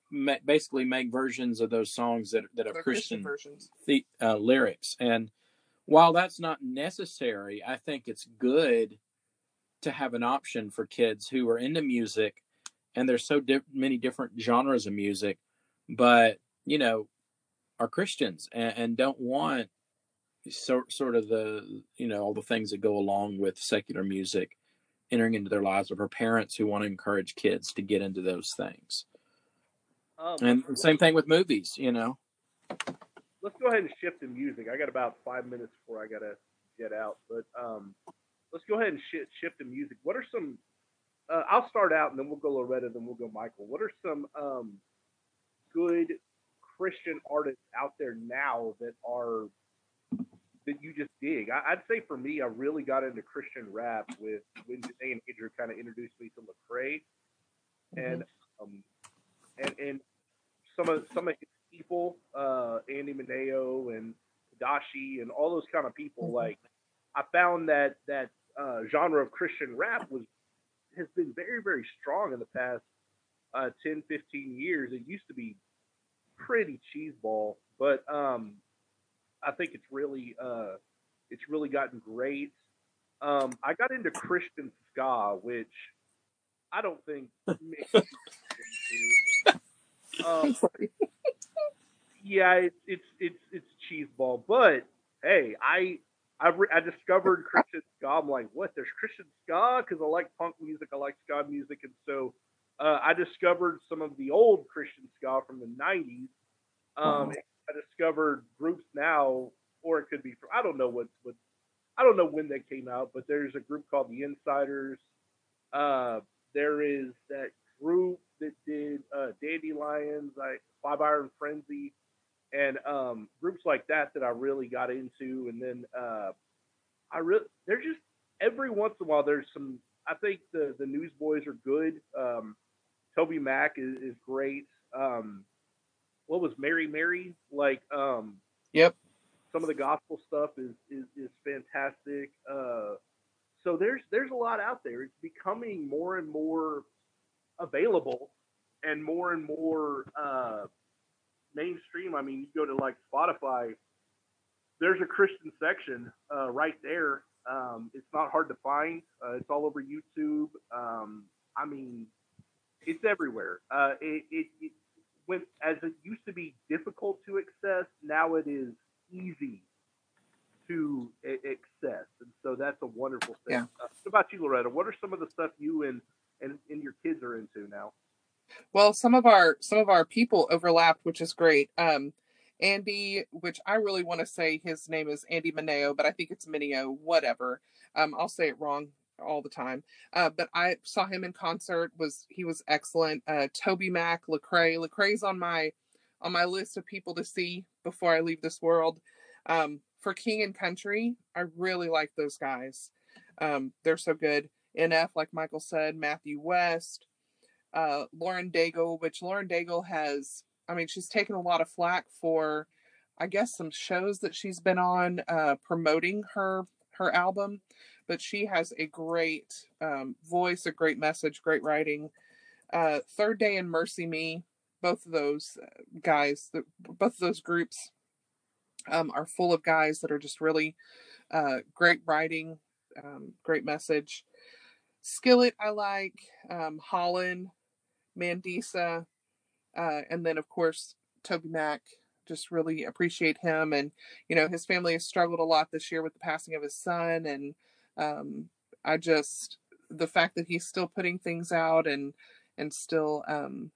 basically make versions of those songs that that are Christian, Christian versions the, uh, lyrics. And while that's not necessary, I think it's good to have an option for kids who are into music, and there's so di- many different genres of music, but you know, are Christians and, and don't want so, sort of the you know all the things that go along with secular music entering into their lives, or for parents who want to encourage kids to get into those things. Um, and same thing with movies, you know. Let's go ahead and shift to music. I got about five minutes before I gotta get out, but um, let's go ahead and shift, shift to music. What are some? Uh, I'll start out, and then we'll go Loretta, then we'll go Michael. What are some um, good Christian artists out there now that are that you just dig? I, would say for me, I really got into Christian rap with when Janae and Andrew kind of introduced me to Lecrae, mm-hmm. and um, and and some of some of his people, uh, Andy Mineo and Dashi and all those kind of people. Mm-hmm. Like I found that that uh, genre of Christian rap was has been very very strong in the past uh, 10, 15 years. It used to be pretty cheeseball, but um, I think it's really uh, it's really gotten great. Um, I got into Christian ska, which I don't think Um, yeah, it, it's it's it's cheese ball, but hey, I I, re- I discovered Christian ska. I'm like, what? There's Christian ska because I like punk music, I like ska music, and so uh, I discovered some of the old Christian ska from the '90s. Um, I discovered groups now, or it could be from I don't know what what I don't know when they came out, but there's a group called the Insyderz. Uh, there is that group that did uh, Dandelions, like Five Iron Frenzy, and um, groups like that that I really got into. And then uh, I really, they're just every once in a while there's some. I think the the Newsboys are good. Um, TobyMac is, is great. Um, what was Mary Mary like? Um, yep. Some of the gospel stuff is is, is fantastic. Uh, so there's there's a lot out there. It's becoming more and more available and more and more uh, mainstream. I mean, you go to like Spotify, there's a Christian section uh, right there. Um, it's not hard to find. Uh, it's all over YouTube. Um, I mean, it's everywhere. Uh, it, it, it when as it used to be difficult to access, now it is easy to access, and so that's a wonderful thing. Yeah. Uh, what about you, Loretta? What are some of the stuff you and and, and your kids are into now? Well, some of our some of our people overlapped, which is great. Um, Andy, which I really want to say his name is Andy Mineo, but I think it's Mineo, whatever. Um, I'll say it wrong all the time. Uh, but I saw him in concert. Was he was excellent. Uh, Toby Mac, Lecrae, Lecrae's on my on my list of people to see before I leave this world. Um, for King and Country, I really like those guys. Um, they're so good. NF, like Michael said, Matthew West, uh, Lauren Daigle, which Lauren Daigle has I mean, she's taken a lot of flack for, I guess, some shows that she's been on uh, promoting her her album, but she has a great um, voice, a great message, great writing. Uh, Third Day and Mercy Me, both of those uh, guys, the, both of those groups um, are full of guys that are just really uh, great writing, um, great message. Skillet, I like. Um, Hollyn, Mandisa, uh, and then, of course, Toby Mac. Just really appreciate him, and you know his family has struggled a lot this year with the passing of his son, and um, I just the fact that he's still putting things out and and still um,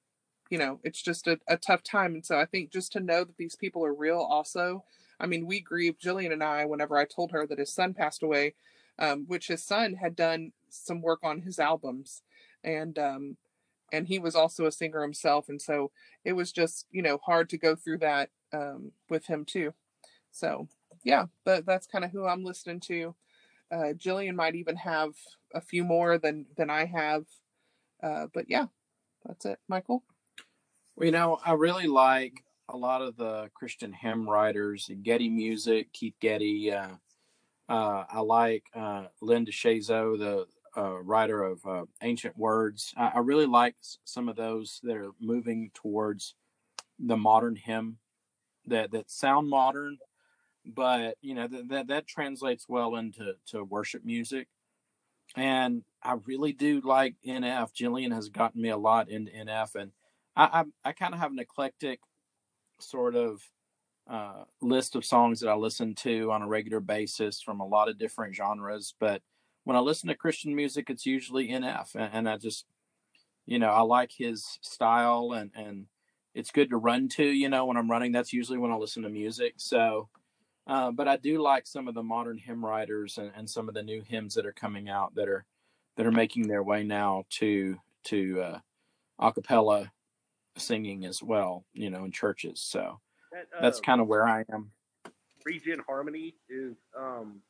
you know it's just a, a tough time, and so I think just to know that these people are real, also. I mean, we grieved Jillian and I whenever I told her that his son passed away, um, which his son had done some work on his albums, and um, and he was also a singer himself and so it was just you know hard to go through that um, with him too. So yeah but that's kind of who i'm listening to. Uh, jillian might even have a few more than than i have. Uh, but yeah that's it michael. Well you know i really like a lot of the christian hymn writers getty music keith getty uh, uh, I like uh, Lynn DeShazo, the uh, writer of uh, ancient words. I, I, really like some of those that are moving towards the modern hymn that that sound modern, but you know that that, that translates well into to worship music. And I really do like NF. Jillian has gotten me a lot into NF, and I I, I kind of have an eclectic sort of uh, list of songs that I listen to on a regular basis from a lot of different genres, but when I listen to Christian music, it's usually NF, and, and I just, you know, I like his style, and and it's good to run to. You know, when I'm running, that's usually when I listen to music. So, uh, but I do like some of the modern hymn writers and, and some of the new hymns that are coming out that are that are making their way now to to uh, acapella singing as well. You know, in churches. So that, uh, that's kind of where I am. Region Harmony is um,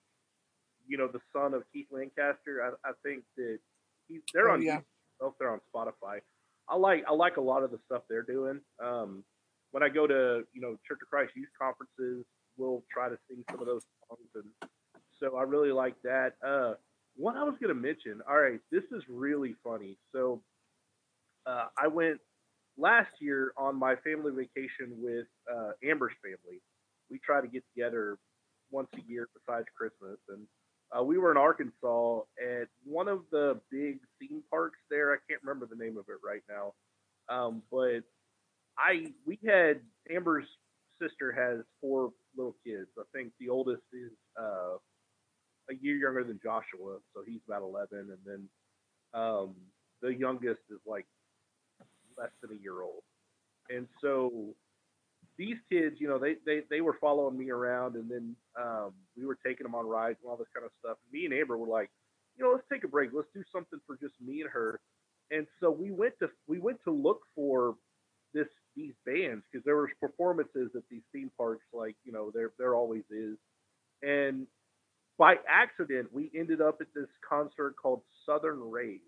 you know, the son of Keith Lancaster. I, I think that he's they're oh, on yeah. Oh, they're on Spotify. I like I like a lot of the stuff they're doing. Um, when I go to you know Church of Christ youth conferences, we'll try to sing some of those songs, and so I really like that. Uh, what I was going to mention. All right, this is really funny. So uh, I went last year on my family vacation with uh, Amber's family. We try to get together once a year besides Christmas, and uh, we were in Arkansas at one of the big theme parks there. I can't remember the name of it right now, um, but I we had Amber's sister has four little kids. I think the oldest is uh, a year younger than Joshua, so he's about eleven, and then um, the youngest is like less than a year old. And so these kids, you know, they, they, they were following me around and then um, we were taking them on rides and all this kind of stuff. Me and Amber were like, you know, let's take a break. Let's do something for just me and her. And so we went to we went to look for this these bands because there was performances at these theme parks, like you know there there always is. And by accident, we ended up at this concert called Southern Raised,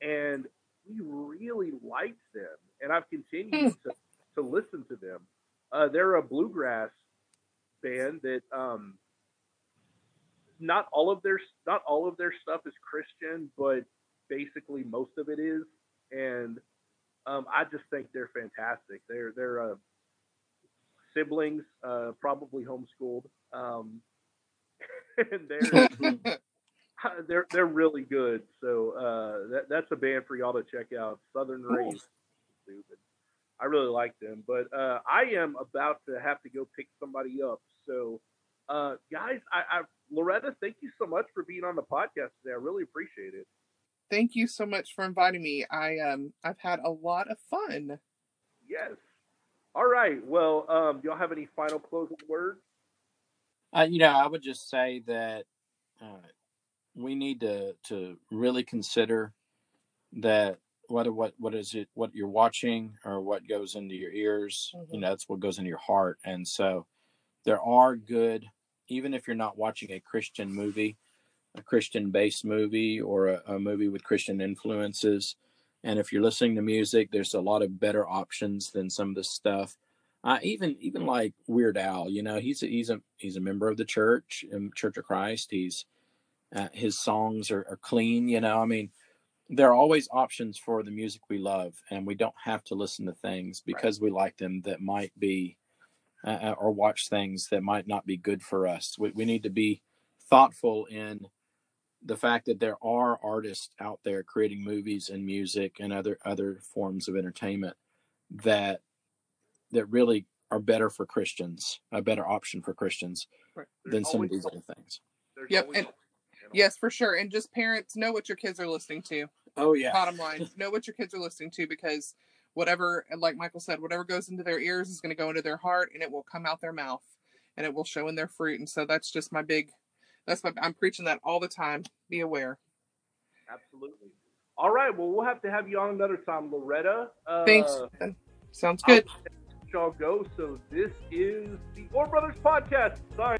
and we really liked them. And I've continued hmm. to to listen to them. Uh, they're a bluegrass band that um, not all of their not all of their stuff is Christian, but basically most of it is, and um, I just think they're fantastic. They're they're uh, siblings, uh, probably homeschooled, um, and they're they're they're really good. So uh, that that's a band for y'all to check out. Southern cool. Rave. I really like them, but uh, I am about to have to go pick somebody up. So, uh, guys, I, I Loretta, thank you so much for being on the podcast today. I really appreciate it. Thank you so much for inviting me. I um I've had a lot of fun. Yes. All right. Well, um, do y'all have any final closing words? Uh, you know, I would just say that uh, we need to to really consider that what what what is it what you're watching or what goes into your ears mm-hmm. you know that's what goes into your heart. And so there are good even if you're not watching a christian movie a christian based movie or a, a movie with christian influences and if you're listening to music there's a lot of better options than some of the stuff. Uh, even even like weird al you know he's a, he's a he's a member of the church um, church of christ. He's uh, his songs are, are clean you know i mean there are always options for the music we love, and we don't have to listen to things because right. we like them that might be, uh, uh, or watch things that might not be good for us. We, we need to be thoughtful in the fact that there are artists out there creating movies and music and other other forms of entertainment that that really are better for Christians, a better option for Christians right. than some of these other things. Yep, and Yes, for sure. And just parents know what your kids are listening to. Oh yeah. Bottom line, know what your kids are listening to because whatever, like Michael said, whatever goes into their ears is going to go into their heart and it will come out their mouth and it will show in their fruit. And so that's just my big. That's my. I'm preaching that all the time. Be aware. Absolutely. All right. Well, we'll have to have you on another time, Loretta. Uh, Thanks. Sounds good. Y'all go. So this is the Orr Brothers podcast. Sorry.